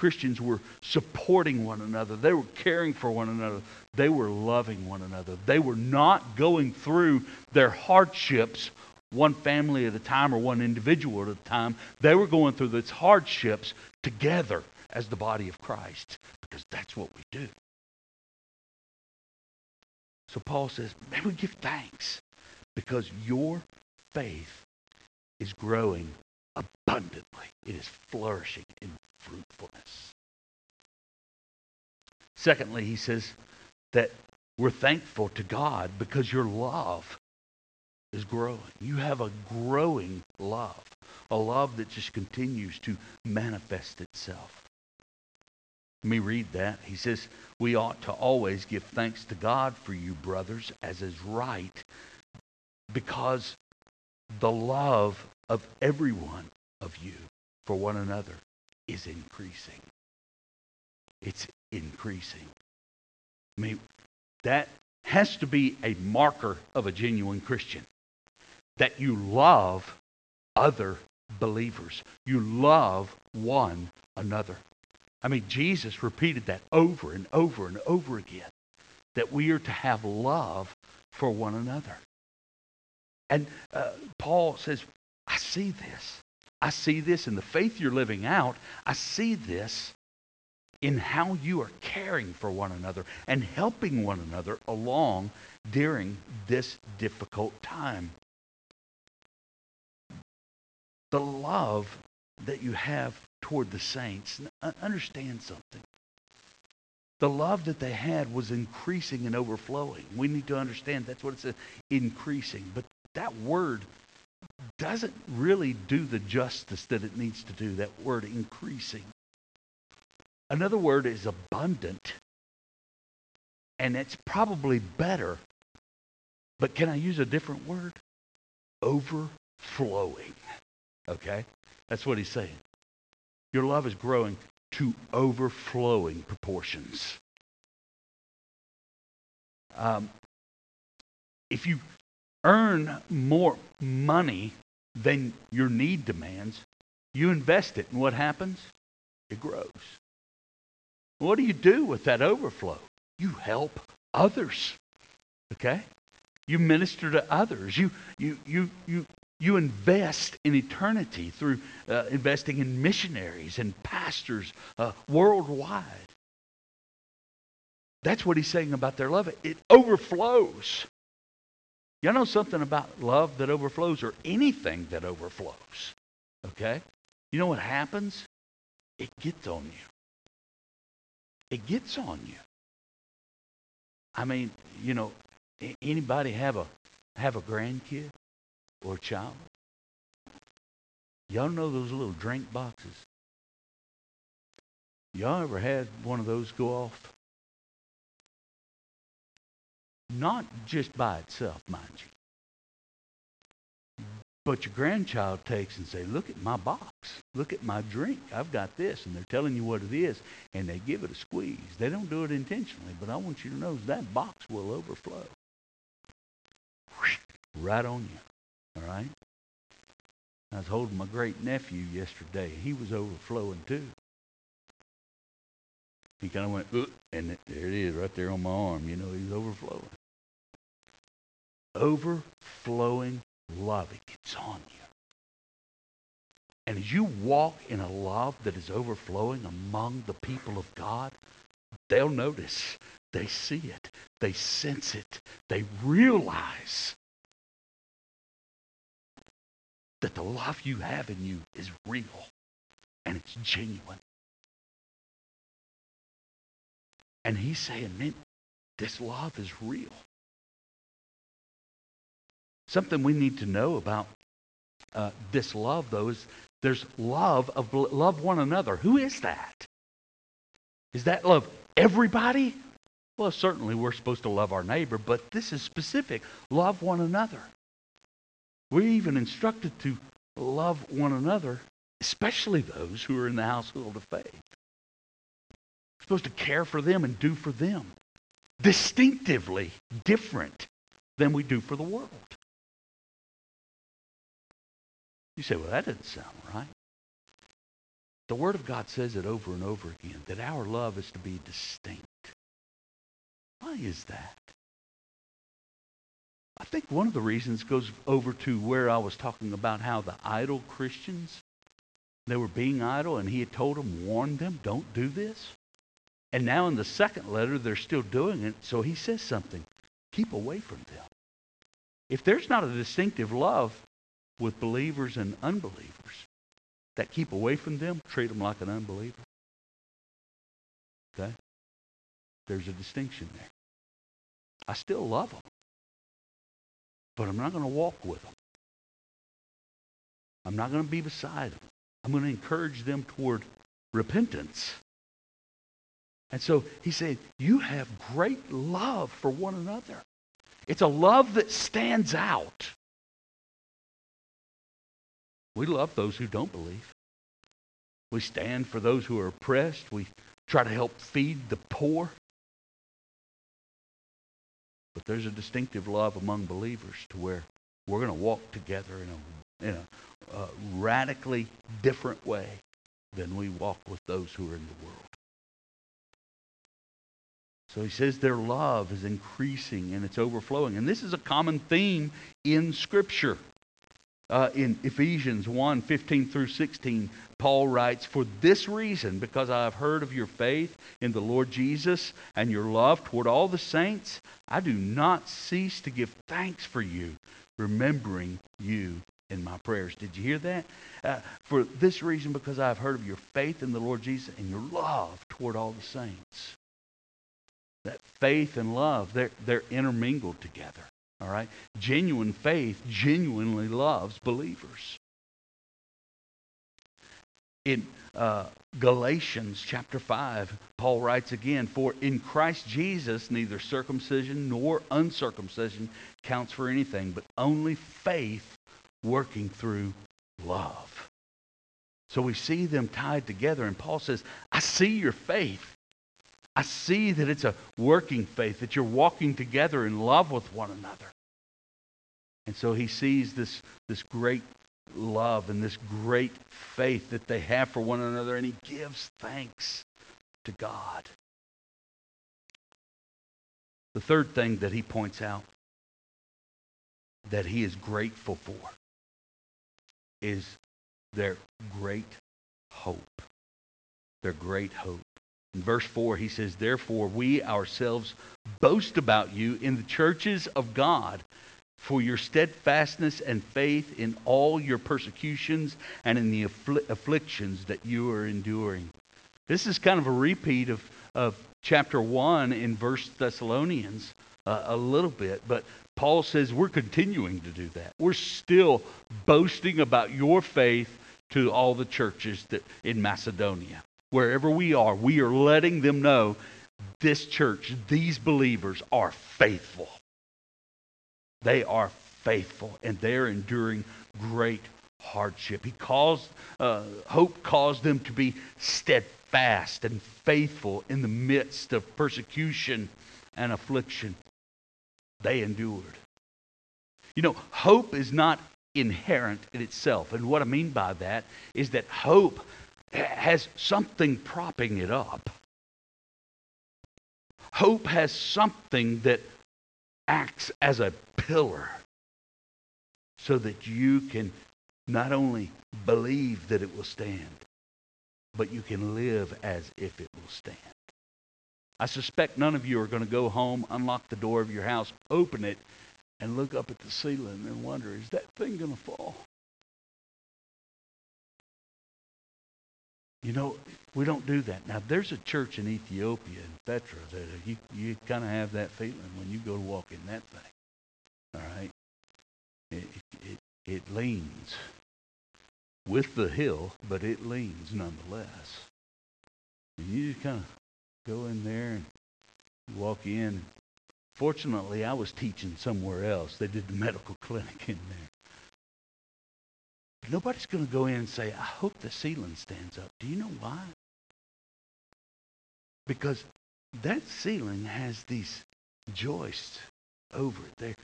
Christians were supporting one another. They were caring for one another. They were loving one another. They were not going through their hardships one family at a time or one individual at a time. They were going through these hardships together as the body of Christ because that's what we do. So Paul says, may we give thanks because your faith is growing abundantly. It is flourishing in fruitfulness. Secondly, he says that we're thankful to God because your love is growing. You have a growing love, a love that just continues to manifest itself. Let me read that. He says, We ought to always give thanks to God for you, brothers, as is right, because the love of every one of you for one another is increasing. It's increasing. I mean, that has to be a marker of a genuine Christian that you love other believers. You love one another. I mean, Jesus repeated that over and over and over again that we are to have love for one another. And uh, Paul says, I see this. I see this in the faith you're living out. I see this in how you are caring for one another and helping one another along during this difficult time. The love that you have toward the saints, uh, understand something. The love that they had was increasing and overflowing. We need to understand that's what it says, increasing. But that word doesn't really do the justice that it needs to do, that word increasing. Another word is abundant, and it's probably better. But can I use a different word? Overflowing. Okay? That's what he's saying. Your love is growing to overflowing proportions. Um, if you earn more money than your need demands, you invest it, and what happens? It grows. What do you do with that overflow? You help others. Okay? You minister to others. You you you you you invest in eternity through uh, investing in missionaries and pastors uh, worldwide. That's what he's saying about their love. It overflows. Y'all know something about love that overflows or anything that overflows? Okay? You know what happens? It gets on you. It gets on you. I mean, you know, anybody have a have a grandkid or a child? Y'all know those little drink boxes? Y'all ever had one of those go off? Not just by itself, mind you. But your grandchild takes and say, look at my box. Look at my drink. I've got this. And they're telling you what it is. And they give it a squeeze. They don't do it intentionally. But I want you to know that box will overflow. Right on you. All right? I was holding my great nephew yesterday. He was overflowing too. He kind of went, and there it is right there on my arm. You know, he's overflowing overflowing love. It gets on you. And as you walk in a love that is overflowing among the people of God, they'll notice. They see it. They sense it. They realize that the love you have in you is real and it's genuine. And he's saying, man, this love is real. Something we need to know about uh, this love, though, is there's love of love one another. Who is that? Is that love everybody? Well, certainly we're supposed to love our neighbor, but this is specific. Love one another. We're even instructed to love one another, especially those who are in the household of faith. We're supposed to care for them and do for them distinctively different than we do for the world. You say, well, that doesn't sound right. The Word of God says it over and over again that our love is to be distinct. Why is that? I think one of the reasons goes over to where I was talking about how the idle Christians, they were being idle, and he had told them, warned them, don't do this. And now in the second letter, they're still doing it, so he says something. Keep away from them. If there's not a distinctive love with believers and unbelievers that keep away from them, treat them like an unbeliever. Okay? There's a distinction there. I still love them, but I'm not going to walk with them. I'm not going to be beside them. I'm going to encourage them toward repentance. And so he said, You have great love for one another. It's a love that stands out. We love those who don't believe. We stand for those who are oppressed. We try to help feed the poor. But there's a distinctive love among believers to where we're going to walk together in a, in a uh, radically different way than we walk with those who are in the world. So he says their love is increasing and it's overflowing. And this is a common theme in Scripture. Uh, in Ephesians 1 15 through 16, Paul writes, For this reason, because I have heard of your faith in the Lord Jesus and your love toward all the saints, I do not cease to give thanks for you, remembering you in my prayers. Did you hear that? Uh, for this reason, because I have heard of your faith in the Lord Jesus and your love toward all the saints. That faith and love, they're, they're intermingled together. All right? Genuine faith genuinely loves believers. In uh, Galatians chapter 5, Paul writes again, For in Christ Jesus neither circumcision nor uncircumcision counts for anything, but only faith working through love. So we see them tied together, and Paul says, I see your faith. I see that it's a working faith, that you're walking together in love with one another. And so he sees this, this great love and this great faith that they have for one another, and he gives thanks to God. The third thing that he points out that he is grateful for is their great hope. Their great hope. In verse 4, he says, Therefore, we ourselves boast about you in the churches of God for your steadfastness and faith in all your persecutions and in the affl- afflictions that you are enduring. This is kind of a repeat of, of chapter 1 in first Thessalonians uh, a little bit, but Paul says we're continuing to do that. We're still boasting about your faith to all the churches that, in Macedonia wherever we are, we are letting them know this church, these believers are faithful. They are faithful and they're enduring great hardship. He calls, uh, hope caused them to be steadfast and faithful in the midst of persecution and affliction. They endured. You know, hope is not inherent in itself. And what I mean by that is that hope has something propping it up. Hope has something that acts as a pillar so that you can not only believe that it will stand, but you can live as if it will stand. I suspect none of you are going to go home, unlock the door of your house, open it, and look up at the ceiling and wonder, is that thing going to fall? You know, we don't do that. Now, there's a church in Ethiopia, in Petra, that uh, you, you kind of have that feeling when you go to walk in that thing. All right? It, it, it leans with the hill, but it leans nonetheless. And you just kind of go in there and walk in. Fortunately, I was teaching somewhere else. They did the medical clinic in there. Nobody's going to go in and say, I hope the ceiling stands up. Do you know why? Because that ceiling has these joists over it. They're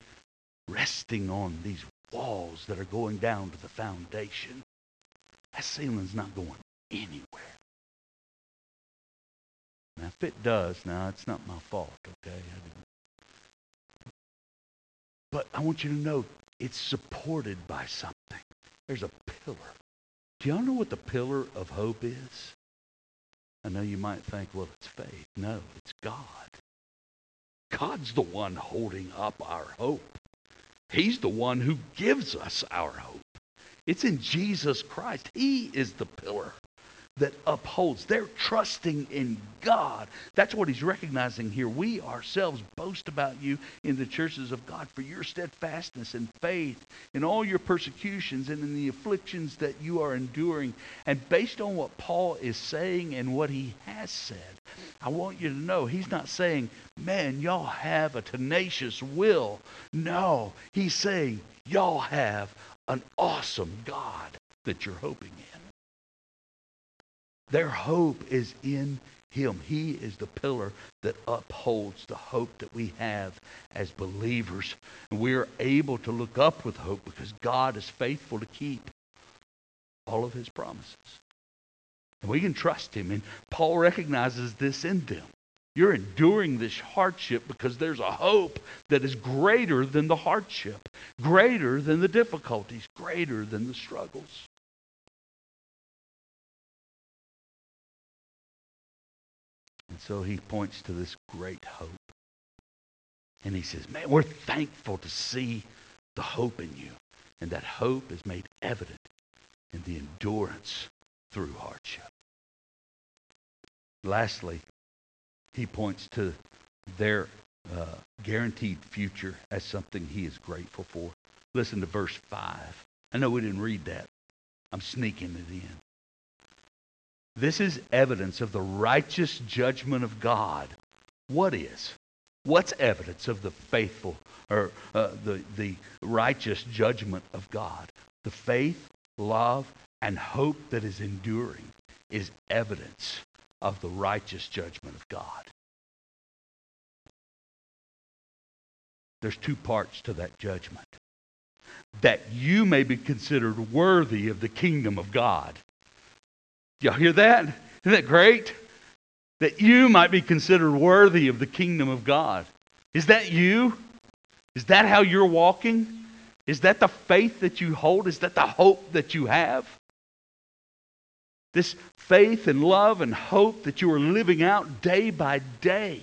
resting on these walls that are going down to the foundation. That ceiling's not going anywhere. Now, if it does, now it's not my fault, okay? But I want you to know it's supported by something. There's a pillar. Do y'all know what the pillar of hope is? I know you might think, well, it's faith. No, it's God. God's the one holding up our hope. He's the one who gives us our hope. It's in Jesus Christ. He is the pillar that upholds. They're trusting in God. That's what he's recognizing here. We ourselves boast about you in the churches of God for your steadfastness and faith in all your persecutions and in the afflictions that you are enduring. And based on what Paul is saying and what he has said, I want you to know he's not saying, man, y'all have a tenacious will. No, he's saying, y'all have an awesome God that you're hoping in. Their hope is in him. He is the pillar that upholds the hope that we have as believers. And we are able to look up with hope because God is faithful to keep all of his promises. And we can trust him. And Paul recognizes this in them. You're enduring this hardship because there's a hope that is greater than the hardship, greater than the difficulties, greater than the struggles. And so he points to this great hope. And he says, Man, we're thankful to see the hope in you. And that hope is made evident in the endurance through hardship. Lastly, he points to their uh, guaranteed future as something he is grateful for. Listen to verse 5. I know we didn't read that. I'm sneaking it in. This is evidence of the righteous judgment of God. What is? What's evidence of the faithful or uh, the, the righteous judgment of God? The faith, love, and hope that is enduring is evidence of the righteous judgment of God. There's two parts to that judgment. That you may be considered worthy of the kingdom of God. Y'all hear that? Isn't that great? That you might be considered worthy of the kingdom of God. Is that you? Is that how you're walking? Is that the faith that you hold? Is that the hope that you have? This faith and love and hope that you are living out day by day.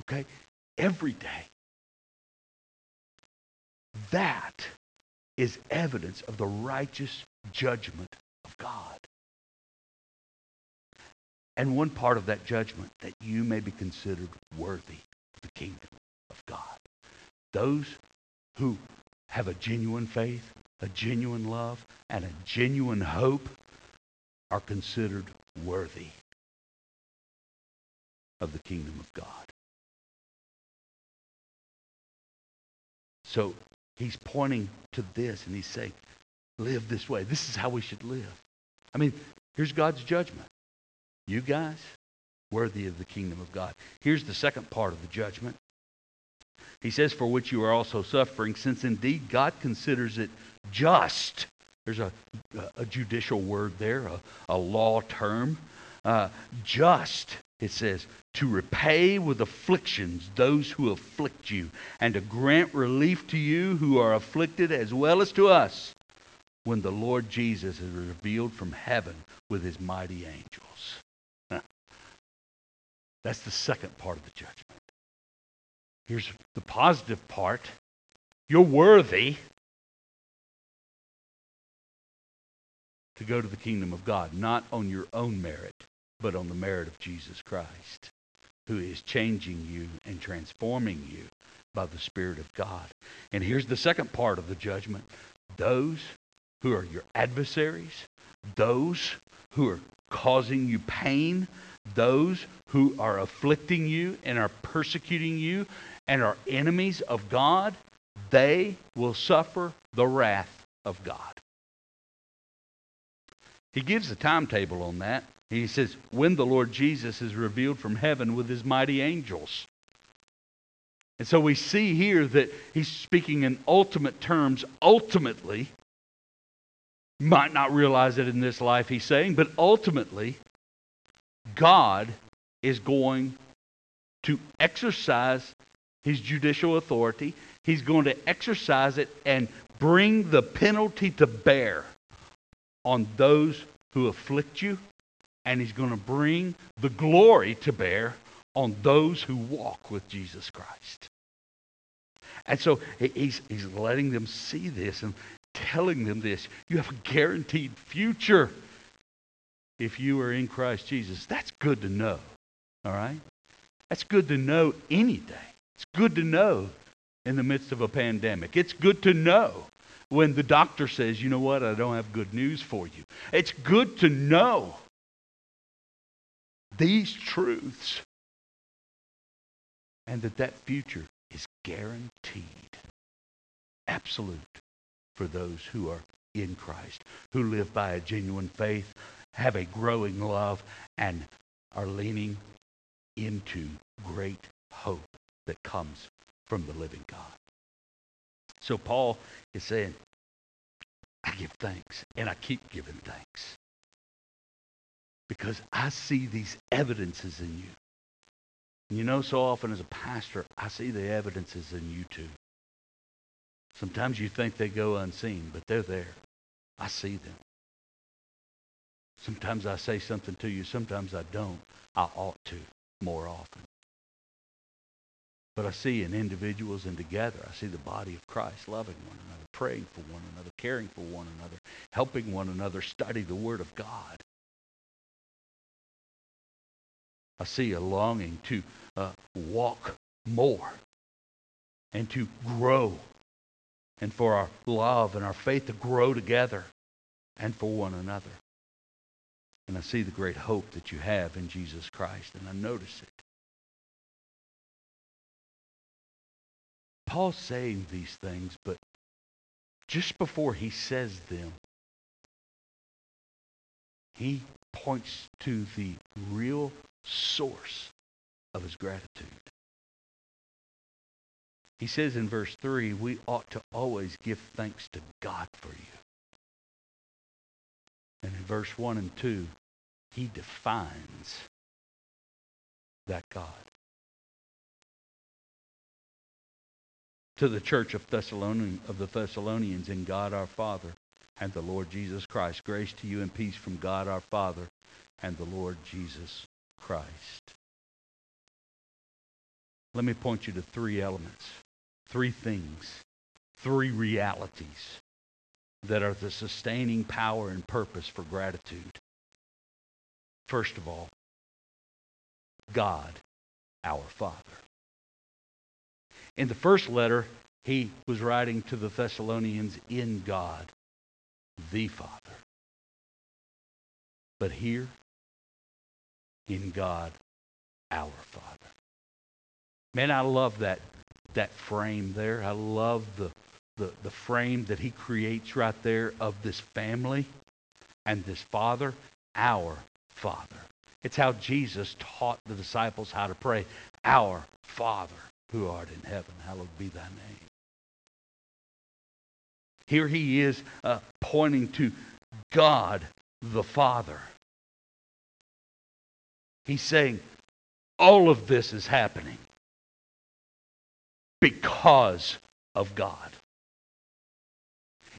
Okay? Every day. That is evidence of the righteous judgment of God. And one part of that judgment, that you may be considered worthy of the kingdom of God. Those who have a genuine faith, a genuine love, and a genuine hope are considered worthy of the kingdom of God. So he's pointing to this and he's saying, live this way. This is how we should live. I mean, here's God's judgment. You guys, worthy of the kingdom of God. Here's the second part of the judgment. He says, For which you are also suffering, since indeed God considers it just. There's a, a judicial word there, a, a law term. Uh, just, it says, to repay with afflictions those who afflict you, and to grant relief to you who are afflicted as well as to us when the Lord Jesus is revealed from heaven with his mighty angels. That's the second part of the judgment. Here's the positive part you're worthy to go to the kingdom of God, not on your own merit, but on the merit of Jesus Christ, who is changing you and transforming you by the Spirit of God. And here's the second part of the judgment those who are your adversaries, those who are causing you pain, those who are afflicting you and are persecuting you and are enemies of God, they will suffer the wrath of God. He gives a timetable on that. He says, when the Lord Jesus is revealed from heaven with his mighty angels. And so we see here that he's speaking in ultimate terms, ultimately, Might not realize it in this life, he's saying, but ultimately, God is going to exercise his judicial authority. He's going to exercise it and bring the penalty to bear on those who afflict you, and he's going to bring the glory to bear on those who walk with Jesus Christ. And so he's, he's letting them see this and telling them this. You have a guaranteed future if you are in Christ Jesus. That's good to know. All right? That's good to know any day. It's good to know in the midst of a pandemic. It's good to know when the doctor says, you know what, I don't have good news for you. It's good to know these truths and that that future is guaranteed, absolute for those who are in Christ, who live by a genuine faith, have a growing love, and are leaning into great hope that comes from the living God. So Paul is saying, I give thanks, and I keep giving thanks. Because I see these evidences in you. You know, so often as a pastor, I see the evidences in you too. Sometimes you think they go unseen, but they're there. I see them. Sometimes I say something to you, sometimes I don't. I ought to more often. But I see in individuals and together, I see the body of Christ loving one another, praying for one another, caring for one another, helping one another study the Word of God. I see a longing to uh, walk more and to grow and for our love and our faith to grow together and for one another. And I see the great hope that you have in Jesus Christ, and I notice it. Paul's saying these things, but just before he says them, he points to the real source of his gratitude. He says in verse 3, we ought to always give thanks to God for you. And in verse 1 and 2, he defines that God. To the church of, Thessalonian, of the Thessalonians in God our Father and the Lord Jesus Christ, grace to you and peace from God our Father and the Lord Jesus Christ. Let me point you to three elements, three things, three realities that are the sustaining power and purpose for gratitude. First of all, God, our Father. In the first letter, he was writing to the Thessalonians in God, the Father. But here, in God, our Father. Man, I love that, that frame there. I love the, the, the frame that he creates right there of this family and this Father, our Father. It's how Jesus taught the disciples how to pray. Our Father who art in heaven, hallowed be thy name. Here he is uh, pointing to God the Father. He's saying, all of this is happening because of God.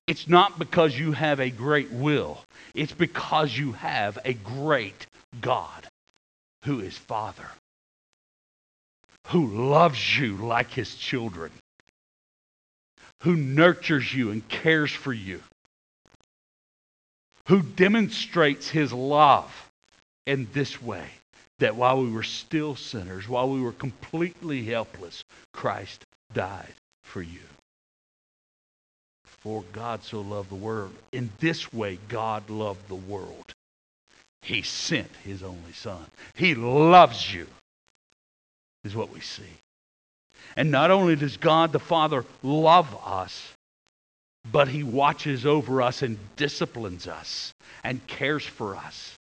It's not because you have a great will. It's because you have a great God who is Father, who loves you like his children, who nurtures you and cares for you, who demonstrates his love in this way that while we were still sinners, while we were completely helpless, Christ died for you. For God so loved the world. In this way, God loved the world. He sent his only son. He loves you, is what we see. And not only does God the Father love us, but he watches over us and disciplines us and cares for us.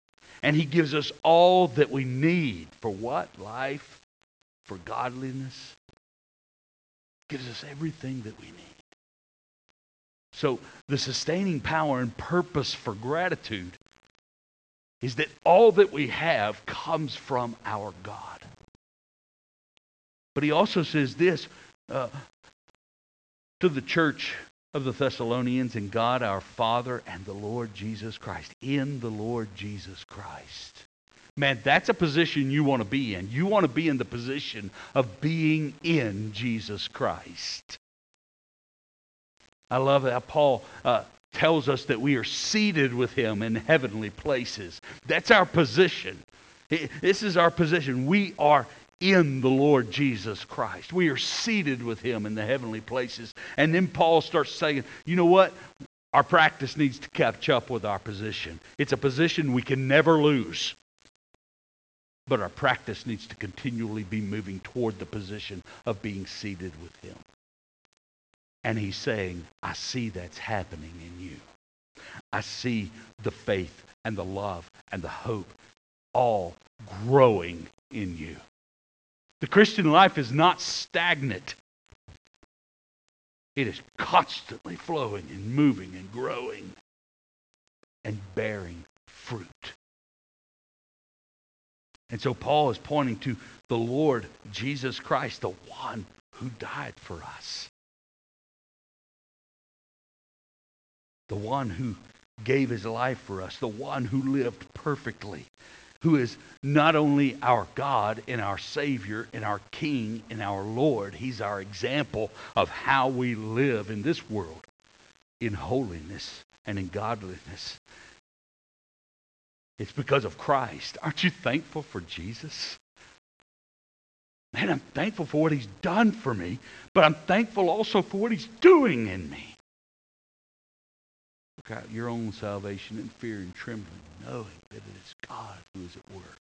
And he gives us all that we need for what? Life, for godliness. Gives us everything that we need. So the sustaining power and purpose for gratitude is that all that we have comes from our God. But he also says this uh, to the church of the Thessalonians in God our Father and the Lord Jesus Christ. In the Lord Jesus Christ. Man, that's a position you want to be in. You want to be in the position of being in Jesus Christ. I love that Paul uh, tells us that we are seated with him in heavenly places. That's our position. This is our position. We are in the Lord Jesus Christ. We are seated with him in the heavenly places. And then Paul starts saying, you know what? Our practice needs to catch up with our position. It's a position we can never lose. But our practice needs to continually be moving toward the position of being seated with him. And he's saying, I see that's happening in you. I see the faith and the love and the hope all growing in you. The Christian life is not stagnant. It is constantly flowing and moving and growing and bearing fruit. And so Paul is pointing to the Lord Jesus Christ, the one who died for us. The one who gave his life for us, the one who lived perfectly, who is not only our God and our Savior and our King and our Lord, He's our example of how we live in this world in holiness and in godliness. It's because of Christ. Aren't you thankful for Jesus? Man, I'm thankful for what He's done for me, but I'm thankful also for what He's doing in me. Look out your own salvation in fear and trembling, knowing that it is God who is at work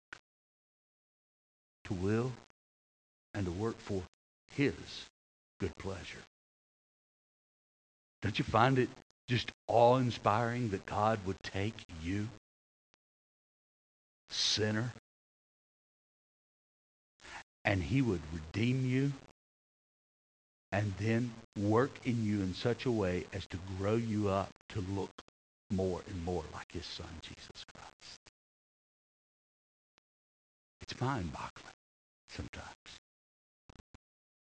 to will and to work for his good pleasure. Don't you find it just awe-inspiring that God would take you, sinner, and he would redeem you and then work in you in such a way as to grow you up to look more and more like his son, Jesus Christ. It's mind-boggling sometimes.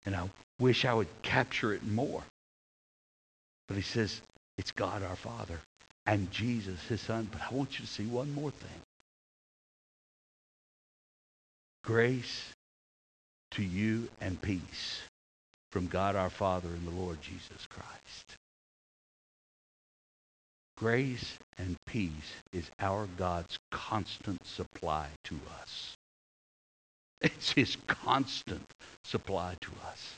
And I wish I would capture it more. But he says, it's God our Father and Jesus, his son. But I want you to see one more thing. Grace to you and peace from God our Father and the Lord Jesus Christ. Grace and peace is our God's constant supply to us. It's his constant supply to us.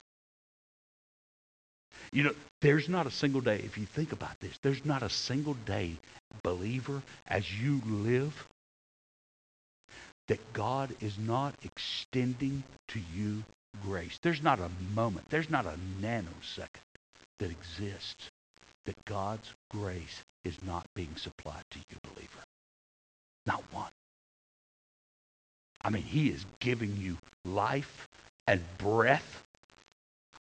You know, there's not a single day, if you think about this, there's not a single day, believer, as you live, that God is not extending to you grace. There's not a moment, there's not a nanosecond that exists that God's grace is not being supplied to you, believer. Not one. I mean, he is giving you life and breath.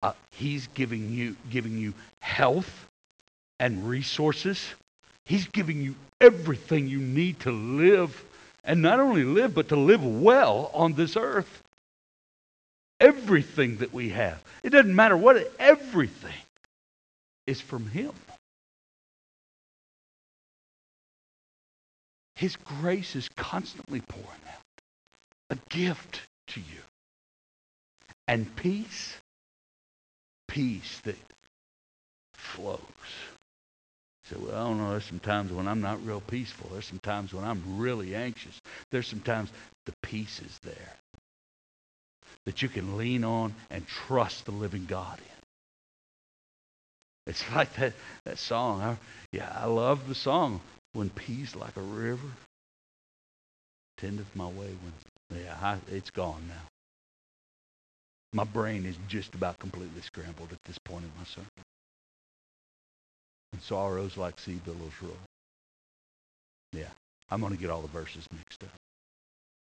Uh, he's giving you giving you health and resources. He's giving you everything you need to live, and not only live, but to live well on this earth everything that we have. It doesn't matter what, everything is from Him. His grace is constantly pouring out a gift to you. And peace, peace that flows. So well, I don't know. There's some times when I'm not real peaceful. There's some times when I'm really anxious. There's some times the peace is there that you can lean on and trust the living God in. It's like that, that song. I, yeah, I love the song. When peace like a river tendeth my way. When yeah, I, it's gone now. My brain is just about completely scrambled at this point in my sermon. Sorrows like sea billows roll. Yeah, I'm going to get all the verses mixed up.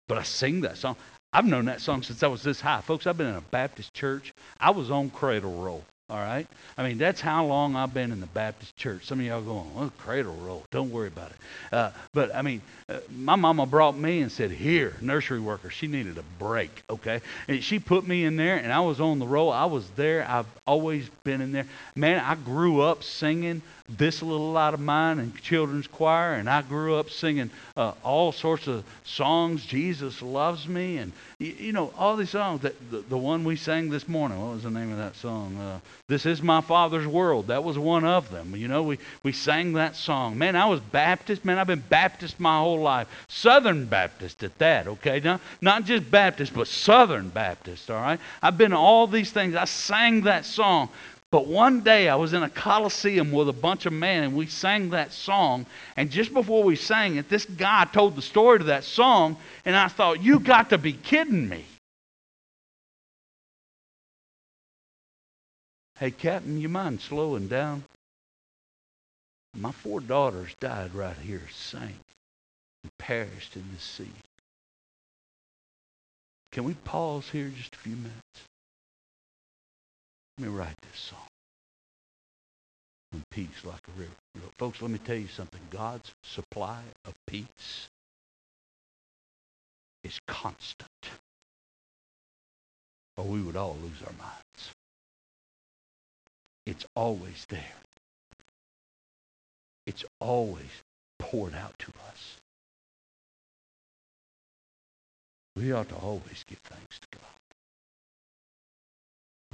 But I sing that song. I've known that song since I was this high. Folks, I've been in a Baptist church. I was on cradle roll. All right? I mean, that's how long I've been in the Baptist church. Some of y'all going, oh, cradle roll. Don't worry about it. Uh, but, I mean, uh, my mama brought me and said, here, nursery worker. She needed a break, okay? And she put me in there, and I was on the roll. I was there. I've always been in there. Man, I grew up singing this little light of mine and children's choir, and I grew up singing uh, all sorts of songs. Jesus loves me, and you, you know all these songs. That the, the, one we sang this morning. What was the name of that song? Uh, this is my Father's world. That was one of them. You know, we we sang that song. Man, I was Baptist. Man, I've been Baptist my whole life. Southern Baptist at that. Okay, not not just Baptist, but Southern Baptist. All right. I've been all these things. I sang that song. But one day I was in a coliseum with a bunch of men and we sang that song. And just before we sang it, this guy told the story to that song. And I thought, you got to be kidding me. Hey, Captain, you mind slowing down? My four daughters died right here, sank, and perished in the sea. Can we pause here just a few minutes? Let me write this song. And peace like a river. Folks, let me tell you something. God's supply of peace is constant. Or we would all lose our minds. It's always there. It's always poured out to us. We ought to always give thanks to God.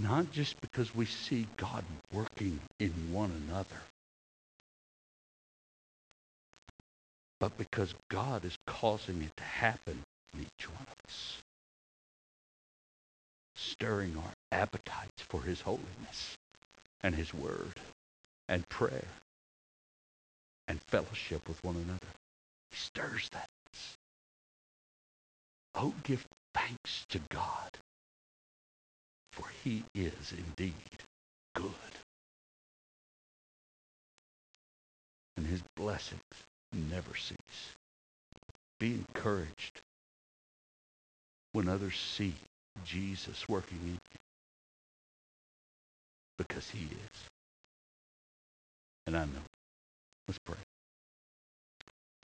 Not just because we see God working in one another, but because God is causing it to happen in each one of us, stirring our appetites for his holiness and his word and prayer and fellowship with one another. He stirs that. Oh, give thanks to God for he is indeed good. And his blessings never cease. Be encouraged when others see Jesus working in you because he is. And I know. Let's pray.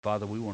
Father, we want